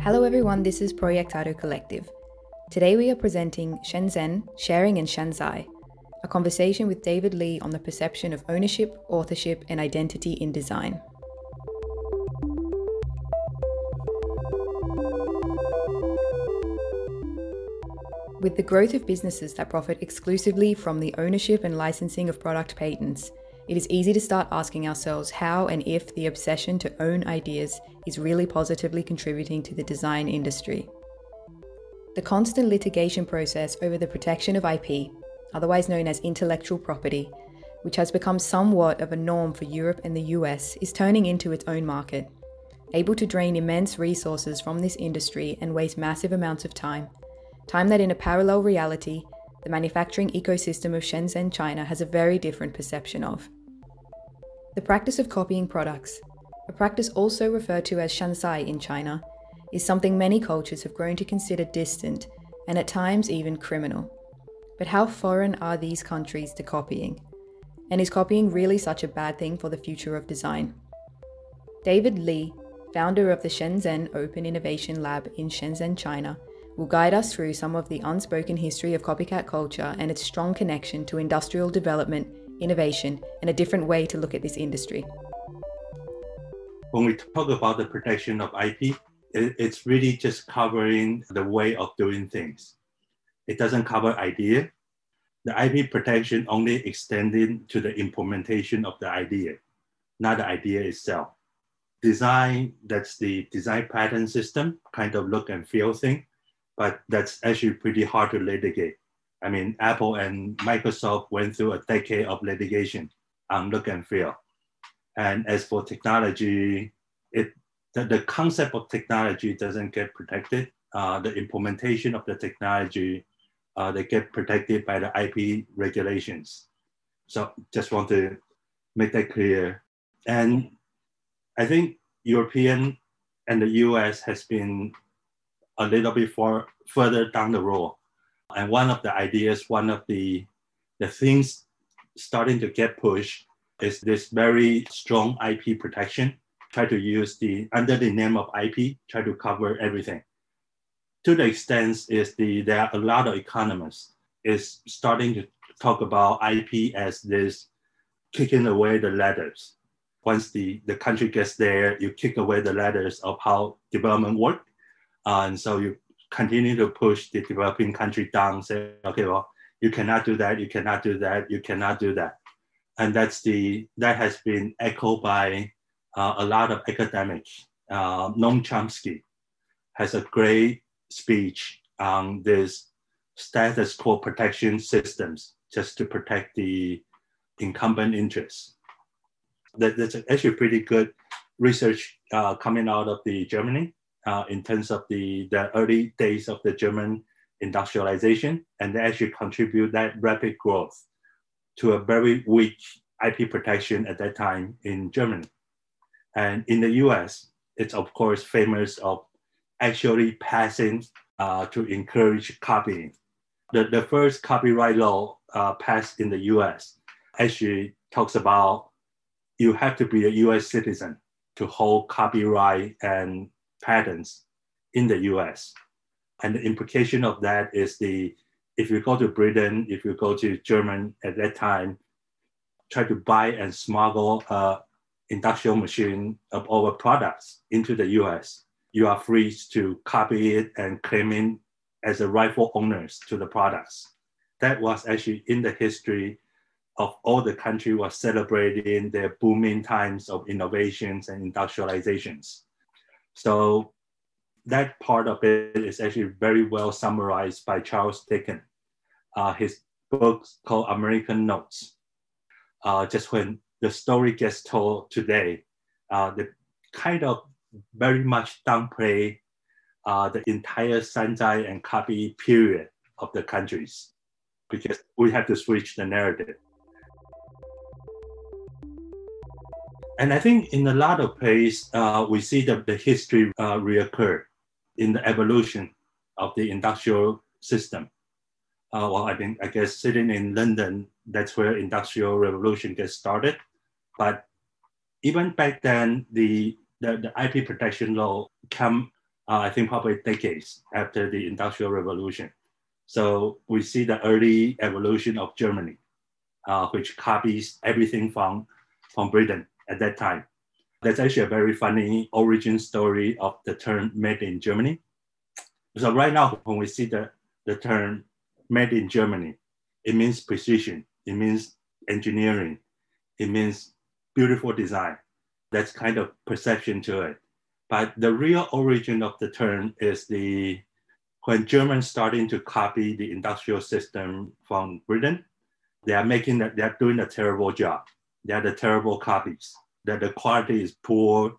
Hello everyone, this is Projektado Collective. Today we are presenting Shenzhen, Sharing in Shanzhai, a conversation with David Li on the perception of ownership, authorship, and identity in design. With the growth of businesses that profit exclusively from the ownership and licensing of product patents, it is easy to start asking ourselves how and if the obsession to own ideas is really positively contributing to the design industry. The constant litigation process over the protection of IP, otherwise known as intellectual property, which has become somewhat of a norm for Europe and the US, is turning into its own market, able to drain immense resources from this industry and waste massive amounts of time. Time that in a parallel reality, the manufacturing ecosystem of Shenzhen, China has a very different perception of. The practice of copying products, a practice also referred to as shanzhai in China, is something many cultures have grown to consider distant and at times even criminal. But how foreign are these countries to copying? And is copying really such a bad thing for the future of design? David Li, founder of the Shenzhen Open Innovation Lab in Shenzhen, China, will guide us through some of the unspoken history of copycat culture and its strong connection to industrial development innovation, and a different way to look at this industry. When we talk about the protection of IP, it's really just covering the way of doing things. It doesn't cover idea. The IP protection only extending to the implementation of the idea, not the idea itself. Design, that's the design pattern system, kind of look and feel thing, but that's actually pretty hard to litigate. I mean, Apple and Microsoft went through a decade of litigation on look and feel. And as for technology, it the, the concept of technology doesn't get protected. Uh, the implementation of the technology, uh, they get protected by the IP regulations. So just want to make that clear. And I think European and the US has been a little bit far, further down the road and one of the ideas, one of the, the things starting to get pushed is this very strong IP protection. Try to use the under the name of IP, try to cover everything. To the extent is the there are a lot of economists is starting to talk about IP as this kicking away the ladders. Once the, the country gets there, you kick away the ladders of how development work. Uh, and so you continue to push the developing country down, say, okay, well, you cannot do that, you cannot do that, you cannot do that. And that's the, that has been echoed by uh, a lot of academics. Uh, Noam Chomsky has a great speech on this status quo protection systems just to protect the incumbent interests. That, that's actually pretty good research uh, coming out of the Germany uh, in terms of the, the early days of the German industrialization, and actually contribute that rapid growth to a very weak IP protection at that time in Germany. And in the US, it's of course famous of actually passing uh, to encourage copying. The, the first copyright law uh, passed in the US actually talks about you have to be a US citizen to hold copyright and patents in the US. And the implication of that is the if you go to Britain, if you go to Germany at that time, try to buy and smuggle a industrial machine of our products into the US, you are free to copy it and claim it as a rightful owners to the products. That was actually in the history of all the country was celebrating their booming times of innovations and industrializations. So that part of it is actually very well summarized by Charles Dickens. Uh, his book called American Notes. Uh, just when the story gets told today, uh, the kind of very much downplay uh, the entire Shanzhai and Kabi period of the countries because we have to switch the narrative. And I think in a lot of places, uh, we see that the history uh, reoccur in the evolution of the industrial system. Uh, well, I mean, I guess sitting in London, that's where industrial revolution gets started. But even back then, the, the, the IP protection law came, uh, I think, probably decades after the Industrial Revolution. So we see the early evolution of Germany, uh, which copies everything from, from Britain at that time. That's actually a very funny origin story of the term made in Germany. So right now, when we see the, the term made in Germany, it means precision, it means engineering, it means beautiful design. That's kind of perception to it. But the real origin of the term is the when Germans starting to copy the industrial system from Britain, they are making that they're doing a terrible job. They are the terrible copies. That the quality is poor.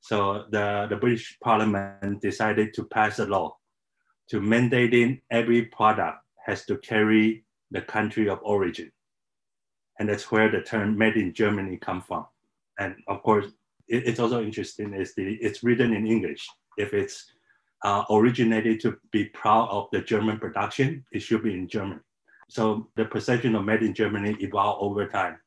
So the, the British Parliament decided to pass a law to mandating every product has to carry the country of origin. And that's where the term made in Germany come from. And of course, it, it's also interesting is the it's written in English. If it's uh, originated to be proud of the German production, it should be in German. So the perception of made in Germany evolved over time.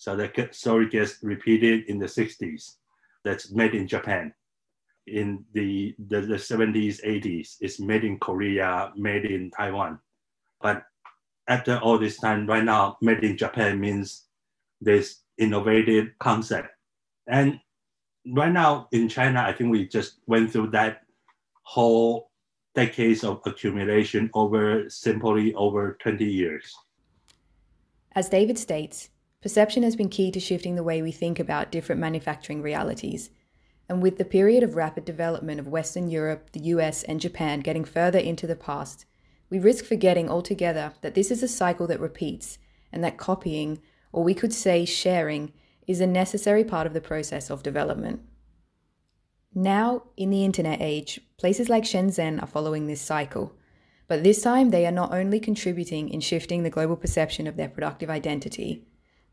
So the story gets repeated in the 60s. That's made in Japan. In the, the, the 70s, 80s, it's made in Korea, made in Taiwan. But after all this time, right now, made in Japan means this innovative concept. And right now in China, I think we just went through that whole decades of accumulation over simply over 20 years. As David states, perception has been key to shifting the way we think about different manufacturing realities. And with the period of rapid development of Western Europe, the US, and Japan getting further into the past, we risk forgetting altogether that this is a cycle that repeats and that copying, or we could say sharing, is a necessary part of the process of development. Now, in the internet age, places like Shenzhen are following this cycle. But this time, they are not only contributing in shifting the global perception of their productive identity,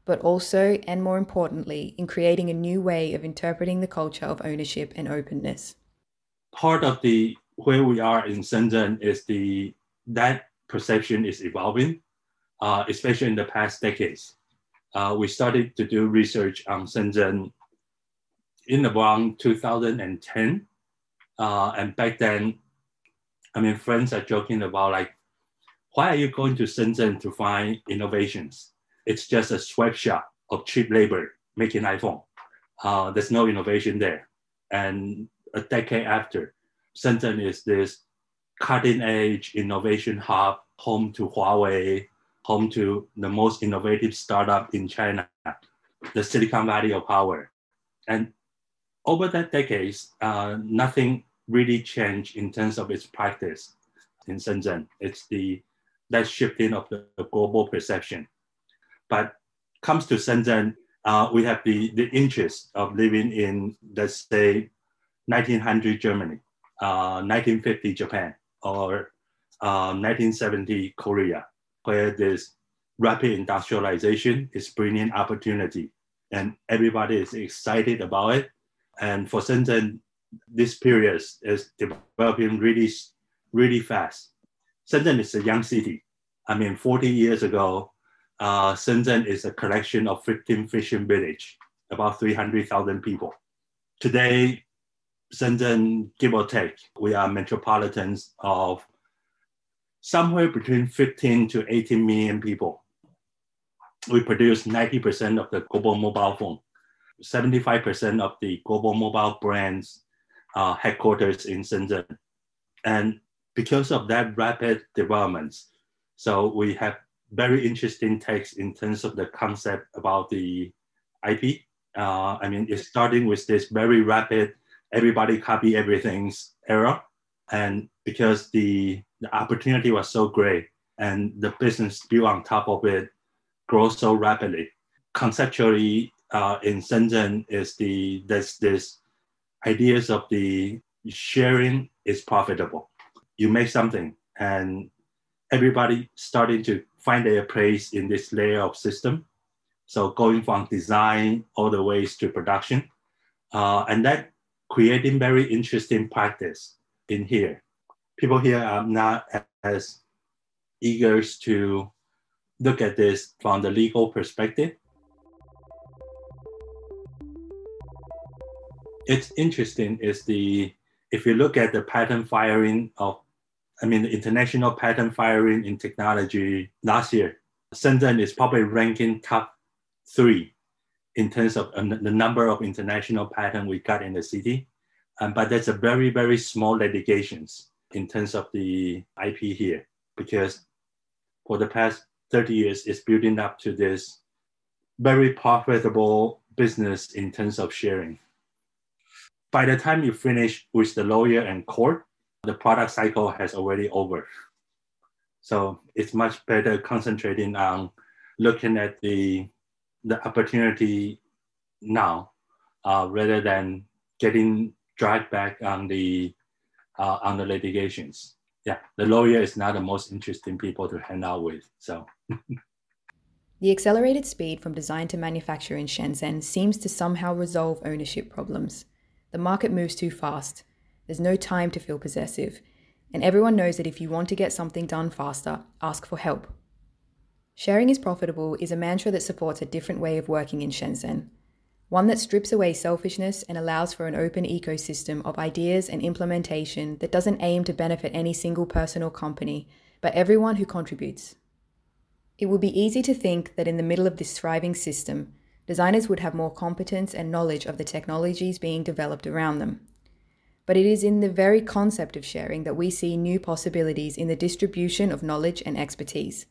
but also, and more importantly, in creating a new way of interpreting the culture of ownership and openness. Part of the where we are in Shenzhen is the that perception is evolving, uh, especially in the past decades. Uh, we started to do research on Shenzhen in around 2010. Uh, and back then, I mean, friends are joking about like, why are you going to Shenzhen to find innovations? It's just a sweatshop of cheap labor making iPhone. Uh, there's no innovation there. And a decade after, Shenzhen is this cutting edge innovation hub, home to Huawei, home to the most innovative startup in China, the Silicon Valley of power. And over that decades, uh, nothing really changed in terms of its practice in Shenzhen. It's the that shifting of the, the global perception. But comes to Shenzhen, uh, we have the, the interest of living in, let's say, 1900 Germany, uh, 1950 Japan, or 1970 uh, Korea, where this rapid industrialization is bringing opportunity and everybody is excited about it and for Shenzhen, this period is developing really, really fast. Shenzhen is a young city. I mean, 40 years ago, uh, Shenzhen is a collection of 15 fishing village, about 300,000 people. Today, Shenzhen, give or take, we are metropolitans of somewhere between 15 to 18 million people. We produce 90% of the global mobile phone. 75% of the global mobile brands headquarters in Shenzhen. And because of that rapid developments, so we have very interesting text in terms of the concept about the IP. Uh, I mean, it's starting with this very rapid, everybody copy everything's era. And because the, the opportunity was so great and the business built on top of it grows so rapidly, conceptually, uh, in Shenzhen is the there's this ideas of the sharing is profitable. You make something and everybody starting to find their place in this layer of system. So going from design all the ways to production, uh, and that creating very interesting practice in here. People here are not as eager to look at this from the legal perspective It's interesting is the if you look at the patent filing of I mean international patent filing in technology last year, Shenzhen is probably ranking top three in terms of uh, the number of international patents we got in the city. Um, but that's a very, very small litigations in terms of the IP here, because for the past 30 years, it's building up to this very profitable business in terms of sharing. By the time you finish with the lawyer and court, the product cycle has already over. So it's much better concentrating on looking at the the opportunity now uh, rather than getting dragged back on the uh, on the litigations. Yeah, the lawyer is not the most interesting people to hang out with. So. the accelerated speed from design to manufacture in Shenzhen seems to somehow resolve ownership problems. The market moves too fast. There's no time to feel possessive. And everyone knows that if you want to get something done faster, ask for help. Sharing is profitable is a mantra that supports a different way of working in Shenzhen, one that strips away selfishness and allows for an open ecosystem of ideas and implementation that doesn't aim to benefit any single person or company, but everyone who contributes. It would be easy to think that in the middle of this thriving system, designers would have more competence and knowledge of the technologies being developed around them. But it is in the very concept of sharing that we see new possibilities in the distribution of knowledge and expertise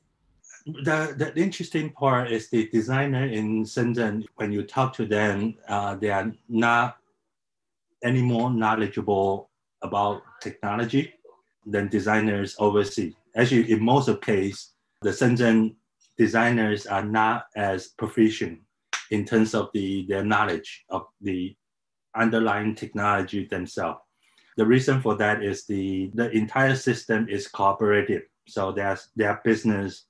the, the interesting part is the designer in Shenzhen, when you talk to them, uh, they are not any more knowledgeable about technology than designers overseas. Actually, in most of cases, the Shenzhen designers are not as proficient in terms of the, their knowledge of the underlying technology themselves. The reason for that is the, the entire system is cooperative. So there's their business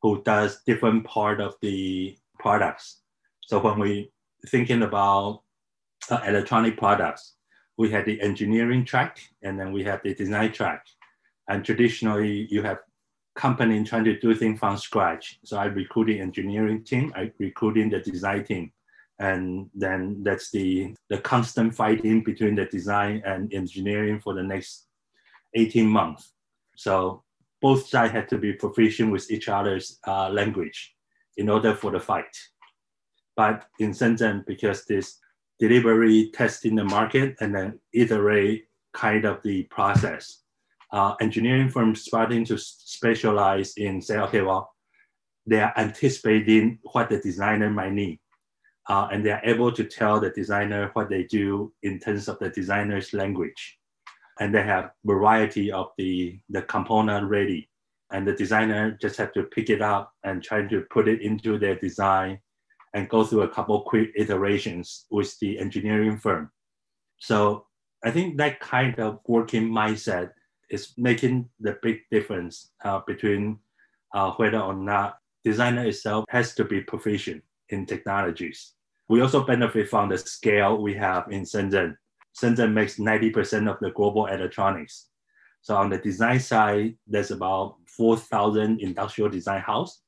who does different part of the products. So when we thinking about uh, electronic products, we had the engineering track and then we have the design track. And traditionally, you have company trying to do things from scratch. So I recruiting engineering team, I recruiting the design team. And then that's the, the constant fighting between the design and engineering for the next 18 months. So both sides had to be proficient with each other's uh, language in order for the fight. But in Shenzhen, because this delivery testing the market and then iterate kind of the process, uh, engineering firms starting to specialize in say, okay, well, they are anticipating what the designer might need. Uh, and they are able to tell the designer what they do in terms of the designer's language and they have variety of the, the component ready. And the designer just have to pick it up and try to put it into their design and go through a couple quick iterations with the engineering firm. So I think that kind of working mindset is making the big difference uh, between uh, whether or not designer itself has to be proficient in technologies. We also benefit from the scale we have in Shenzhen Shenzhen makes 90% of the global electronics. So on the design side, there's about 4,000 industrial design house,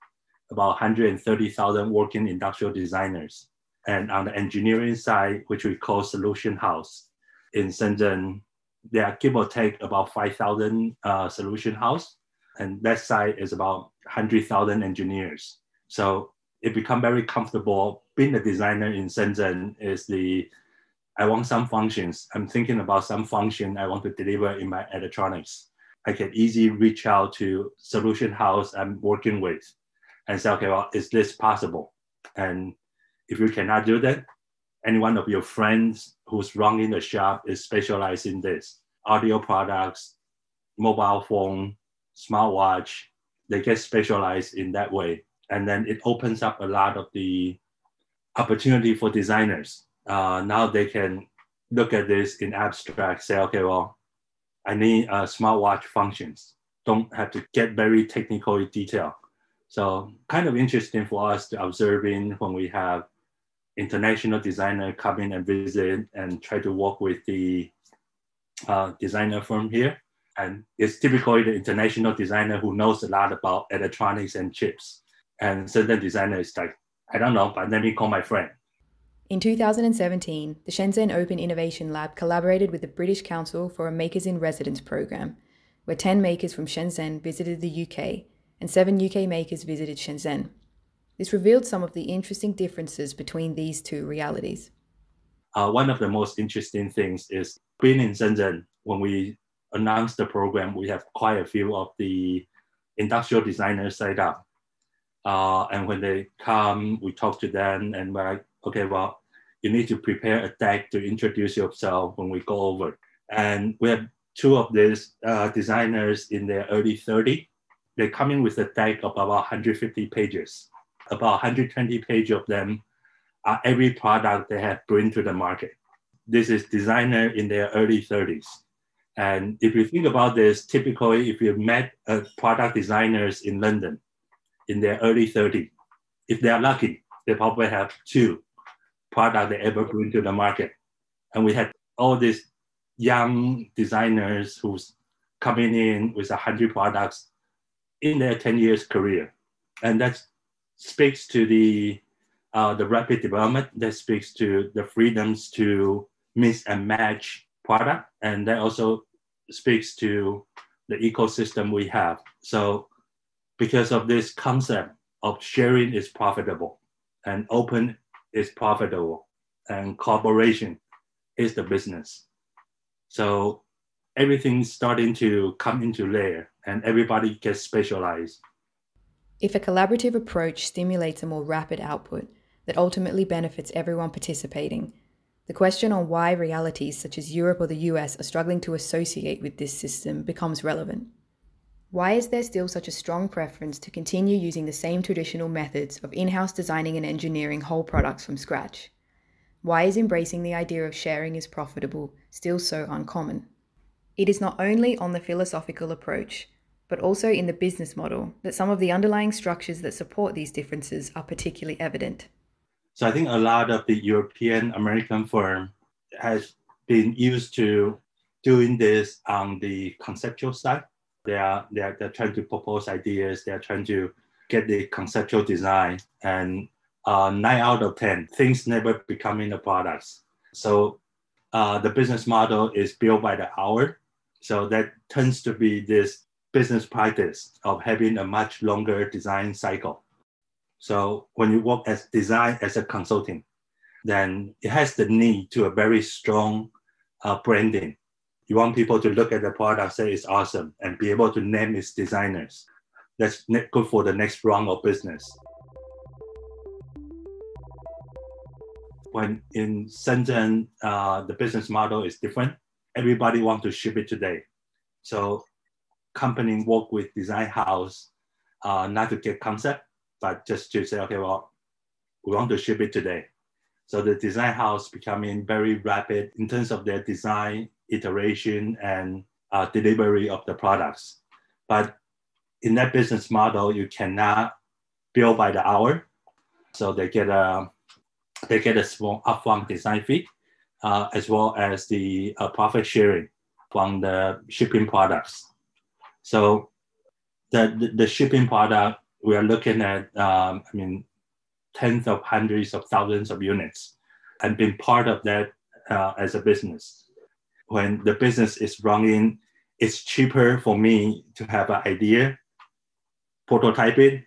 about 130,000 working industrial designers. And on the engineering side, which we call solution house, in Shenzhen, there are give or take about 5,000 uh, solution house. And that side is about 100,000 engineers. So it become very comfortable being a designer in Shenzhen is the I want some functions. I'm thinking about some function I want to deliver in my electronics. I can easily reach out to solution house I'm working with and say, okay, well, is this possible? And if you cannot do that, any one of your friends who's running the shop is specialized in this audio products, mobile phone, smartwatch, they get specialized in that way. And then it opens up a lot of the opportunity for designers uh, now they can look at this in abstract, say, okay, well, I need uh, smartwatch functions. Don't have to get very technical detail. So kind of interesting for us to observing when we have international designer come in and visit and try to work with the uh, designer firm here. And it's typically the international designer who knows a lot about electronics and chips. And certain designer is like, I don't know, but let me call my friend In 2017, the Shenzhen Open Innovation Lab collaborated with the British Council for a Makers in Residence program, where 10 makers from Shenzhen visited the UK and 7 UK makers visited Shenzhen. This revealed some of the interesting differences between these two realities. Uh, one of the most interesting things is being in Shenzhen, when we announced the program, we have quite a few of the industrial designers set up. Uh, and when they come, we talk to them and we're like, okay, well, you need to prepare a deck to introduce yourself when we go over. And we have two of these uh, designers in their early 30. They come in with a deck of about 150 pages. About 120 pages of them are every product they have bring to the market. This is designer in their early 30s. And if you think about this, typically if you met a product designers in London in their early 30s, if they are lucky, they probably have two products they ever bring to the market. And we had all these young designers who's coming in with a hundred products in their 10 years career. And that speaks to the, uh, the rapid development, that speaks to the freedoms to mix and match product. And that also speaks to the ecosystem we have. So because of this concept of sharing is profitable and open is profitable and cooperation is the business. So everything's starting to come into layer and everybody gets specialized. If a collaborative approach stimulates a more rapid output that ultimately benefits everyone participating, the question on why realities such as Europe or the US are struggling to associate with this system becomes relevant. Why is there still such a strong preference to continue using the same traditional methods of in house designing and engineering whole products from scratch? Why is embracing the idea of sharing is profitable still so uncommon? It is not only on the philosophical approach, but also in the business model that some of the underlying structures that support these differences are particularly evident. So I think a lot of the European American firm has been used to doing this on the conceptual side. They are, they are they're trying to propose ideas. They're trying to get the conceptual design, and uh, nine out of ten things never becoming the products. So uh, the business model is built by the hour. So that tends to be this business practice of having a much longer design cycle. So when you work as design as a consulting, then it has the need to a very strong uh, branding. You want people to look at the product, say it's awesome, and be able to name its designers. That's good for the next round of business. When in Shenzhen, uh, the business model is different. Everybody want to ship it today. So company work with design house, uh, not to get concept, but just to say, okay, well, we want to ship it today. So the design house becoming very rapid in terms of their design, iteration, and uh, delivery of the products. But in that business model, you cannot bill by the hour. So they get a they get a small upfront design fee, uh, as well as the uh, profit sharing from the shipping products. So the, the, the shipping product we are looking at, um, I mean, tens of hundreds of thousands of units and being part of that uh, as a business. When the business is running, it's cheaper for me to have an idea, prototype it,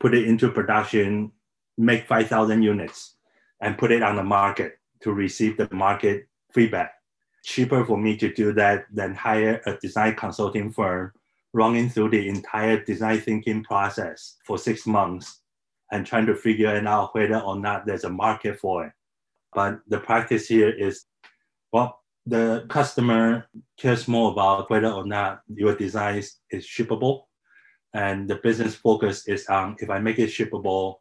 put it into production, make 5,000 units, and put it on the market to receive the market feedback. Cheaper for me to do that than hire a design consulting firm running through the entire design thinking process for six months and trying to figure it out whether or not there's a market for it. But the practice here is, well, the customer cares more about whether or not your design is, is shippable. And the business focus is on if I make it shippable,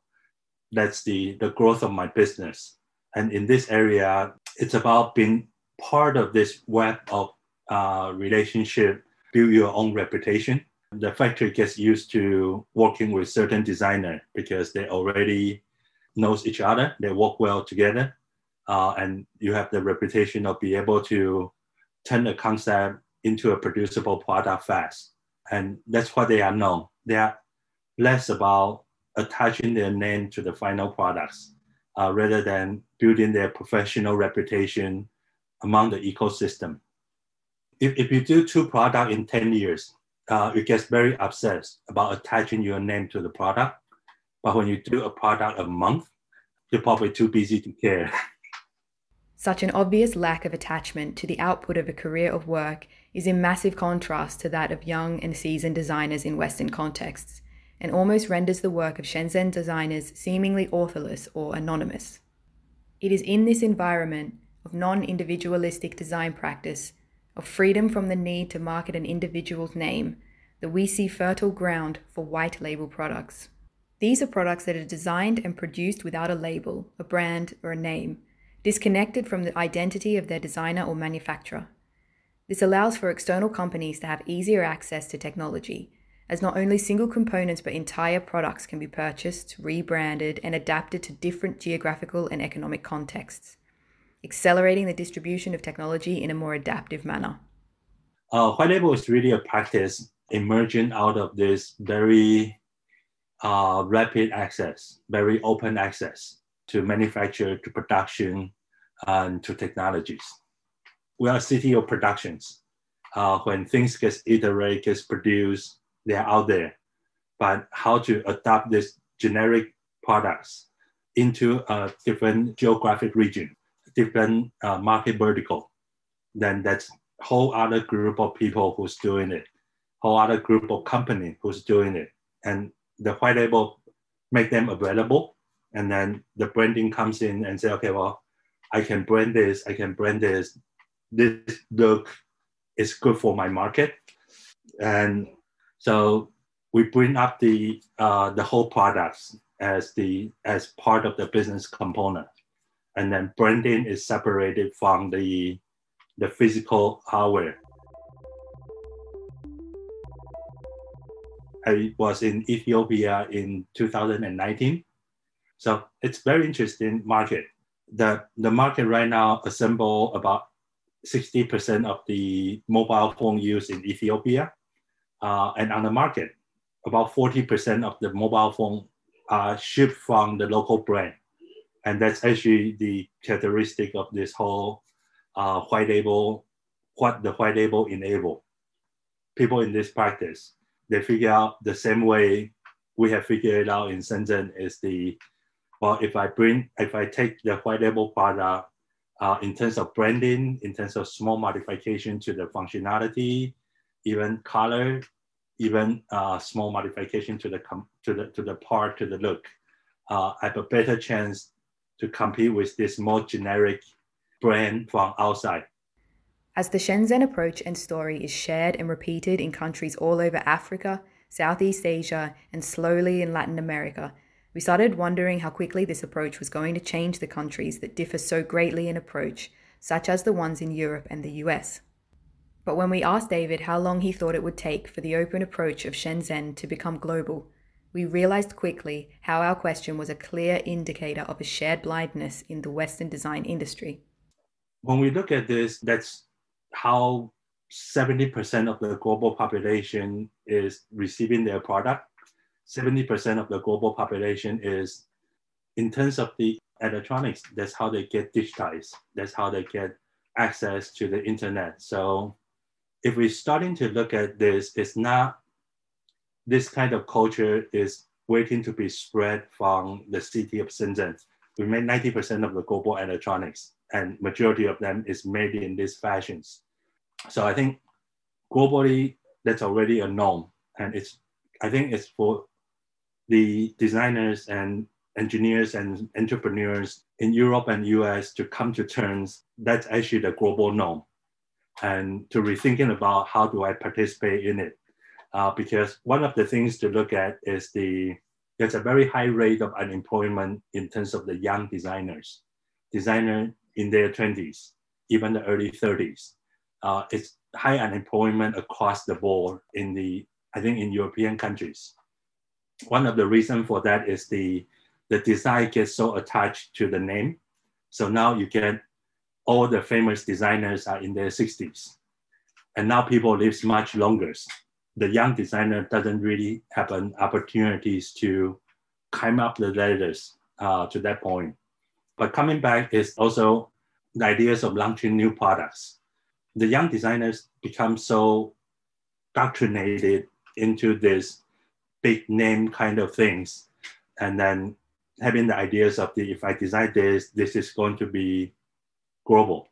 that's the, the growth of my business. And in this area, it's about being part of this web of uh, relationship build your own reputation. The factory gets used to working with certain designer because they already knows each other. They work well together, uh, and you have the reputation of being able to turn a concept into a producible product fast. And that's what they are known. They are less about attaching their name to the final products uh, rather than building their professional reputation among the ecosystem. If, if you do two products in 10 years, uh, you get very obsessed about attaching your name to the product. But when you do a product a month, you're probably too busy to care. Such an obvious lack of attachment to the output of a career of work is in massive contrast to that of young and seasoned designers in Western contexts, and almost renders the work of Shenzhen designers seemingly authorless or anonymous. It is in this environment of non individualistic design practice, of freedom from the need to market an individual's name, that we see fertile ground for white label products. These are products that are designed and produced without a label, a brand, or a name, disconnected from the identity of their designer or manufacturer. This allows for external companies to have easier access to technology, as not only single components but entire products can be purchased, rebranded, and adapted to different geographical and economic contexts, accelerating the distribution of technology in a more adaptive manner. Uh, white label is really a practice emerging out of this very uh, rapid access, very open access to manufacture, to production, and to technologies we are a city of productions. Uh, when things get iterated, gets produced, they're out there. But how to adapt this generic products into a different geographic region, different uh, market vertical, then that's whole other group of people who's doing it, whole other group of company who's doing it. And the white label make them available. And then the branding comes in and say, okay, well, I can brand this, I can brand this, this look is good for my market. And so we bring up the uh, the whole products as the as part of the business component. And then branding is separated from the the physical hardware. I was in Ethiopia in 2019. So it's very interesting market. The, the market right now assemble about 60% of the mobile phone use in Ethiopia. Uh, and on the market, about 40% of the mobile phone are shipped from the local brand. And that's actually the characteristic of this whole uh, white label, what the white label enable. People in this practice, they figure out the same way we have figured it out in Shenzhen is the, well, if I bring, if I take the white label product uh, in terms of branding, in terms of small modification to the functionality, even color, even uh, small modification to the, com- to, the, to the part, to the look, uh, I have a better chance to compete with this more generic brand from outside. As the Shenzhen approach and story is shared and repeated in countries all over Africa, Southeast Asia, and slowly in Latin America, we started wondering how quickly this approach was going to change the countries that differ so greatly in approach, such as the ones in Europe and the US. But when we asked David how long he thought it would take for the open approach of Shenzhen to become global, we realized quickly how our question was a clear indicator of a shared blindness in the Western design industry. When we look at this, that's how 70% of the global population is receiving their product 70% of the global population is in terms of the electronics, that's how they get digitized. That's how they get access to the internet. So if we're starting to look at this, it's not this kind of culture is waiting to be spread from the city of Shenzhen. We made 90% of the global electronics and majority of them is made in these fashions. So I think globally that's already a norm. And it's I think it's for the designers and engineers and entrepreneurs in Europe and US to come to terms that's actually the global norm and to rethinking about how do I participate in it. Uh, because one of the things to look at is the there's a very high rate of unemployment in terms of the young designers, designer in their 20s, even the early 30s. Uh, it's high unemployment across the board in the, I think in European countries one of the reasons for that is the, the design gets so attached to the name. So now you get all the famous designers are in their 60s. And now people live much longer. The young designer doesn't really have an opportunities to climb up the ladders uh, to that point. But coming back is also the ideas of launching new products. The young designers become so doctrinated into this big name kind of things. And then having the ideas of the if I design this, this is going to be global.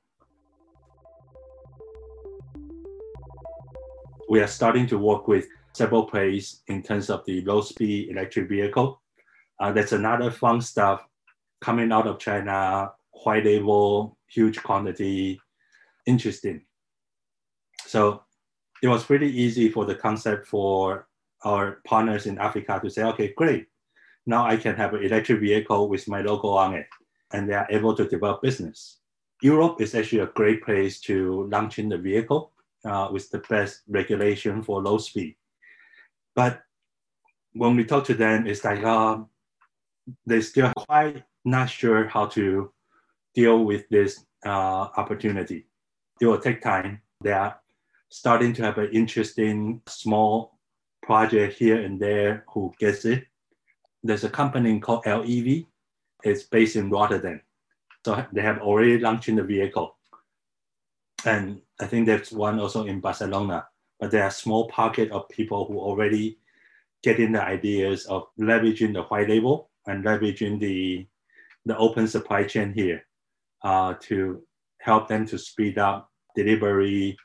We are starting to work with several players in terms of the low speed electric vehicle. Uh, that's another fun stuff coming out of China, white label, huge quantity, interesting. So it was pretty easy for the concept for our partners in Africa to say, okay, great. Now I can have an electric vehicle with my logo on it, and they are able to develop business. Europe is actually a great place to launch in the vehicle uh, with the best regulation for low speed. But when we talk to them, it's like uh, they still quite not sure how to deal with this uh, opportunity. It will take time. They are starting to have an interesting small project here and there who gets it. There's a company called LEV. It's based in Rotterdam. So they have already launched in the vehicle. And I think there's one also in Barcelona. But there are small pocket of people who already getting the ideas of leveraging the white label and leveraging the, the open supply chain here uh, to help them to speed up delivery.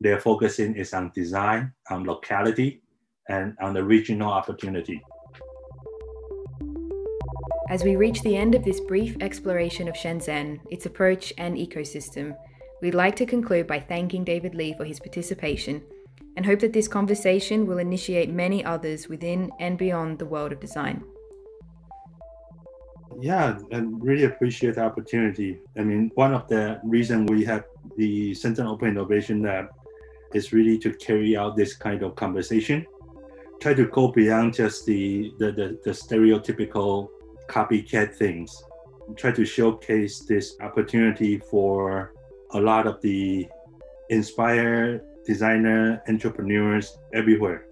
Their focusing is on design, on locality, and on the regional opportunity. As we reach the end of this brief exploration of Shenzhen, its approach and ecosystem, we'd like to conclude by thanking David Li for his participation and hope that this conversation will initiate many others within and beyond the world of design. Yeah, and really appreciate the opportunity. I mean, one of the reasons we have the Shenzhen Open Innovation Lab is really to carry out this kind of conversation try to go beyond just the, the, the, the stereotypical copycat things. Try to showcase this opportunity for a lot of the inspired designer entrepreneurs everywhere.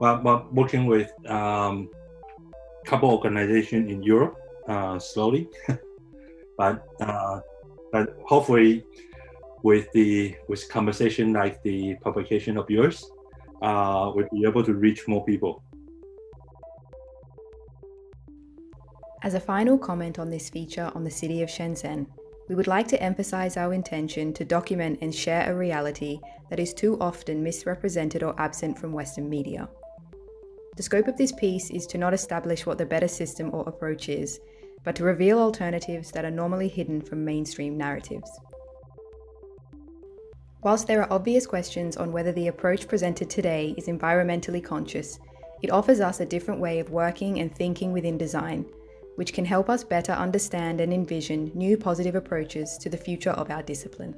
But, but working with a um, couple organizations in Europe uh, slowly, but uh, but hopefully with the with conversation like the publication of yours, uh, would be able to reach more people. As a final comment on this feature on the city of Shenzhen, we would like to emphasize our intention to document and share a reality that is too often misrepresented or absent from Western media. The scope of this piece is to not establish what the better system or approach is, but to reveal alternatives that are normally hidden from mainstream narratives. Whilst there are obvious questions on whether the approach presented today is environmentally conscious, it offers us a different way of working and thinking within design, which can help us better understand and envision new positive approaches to the future of our discipline.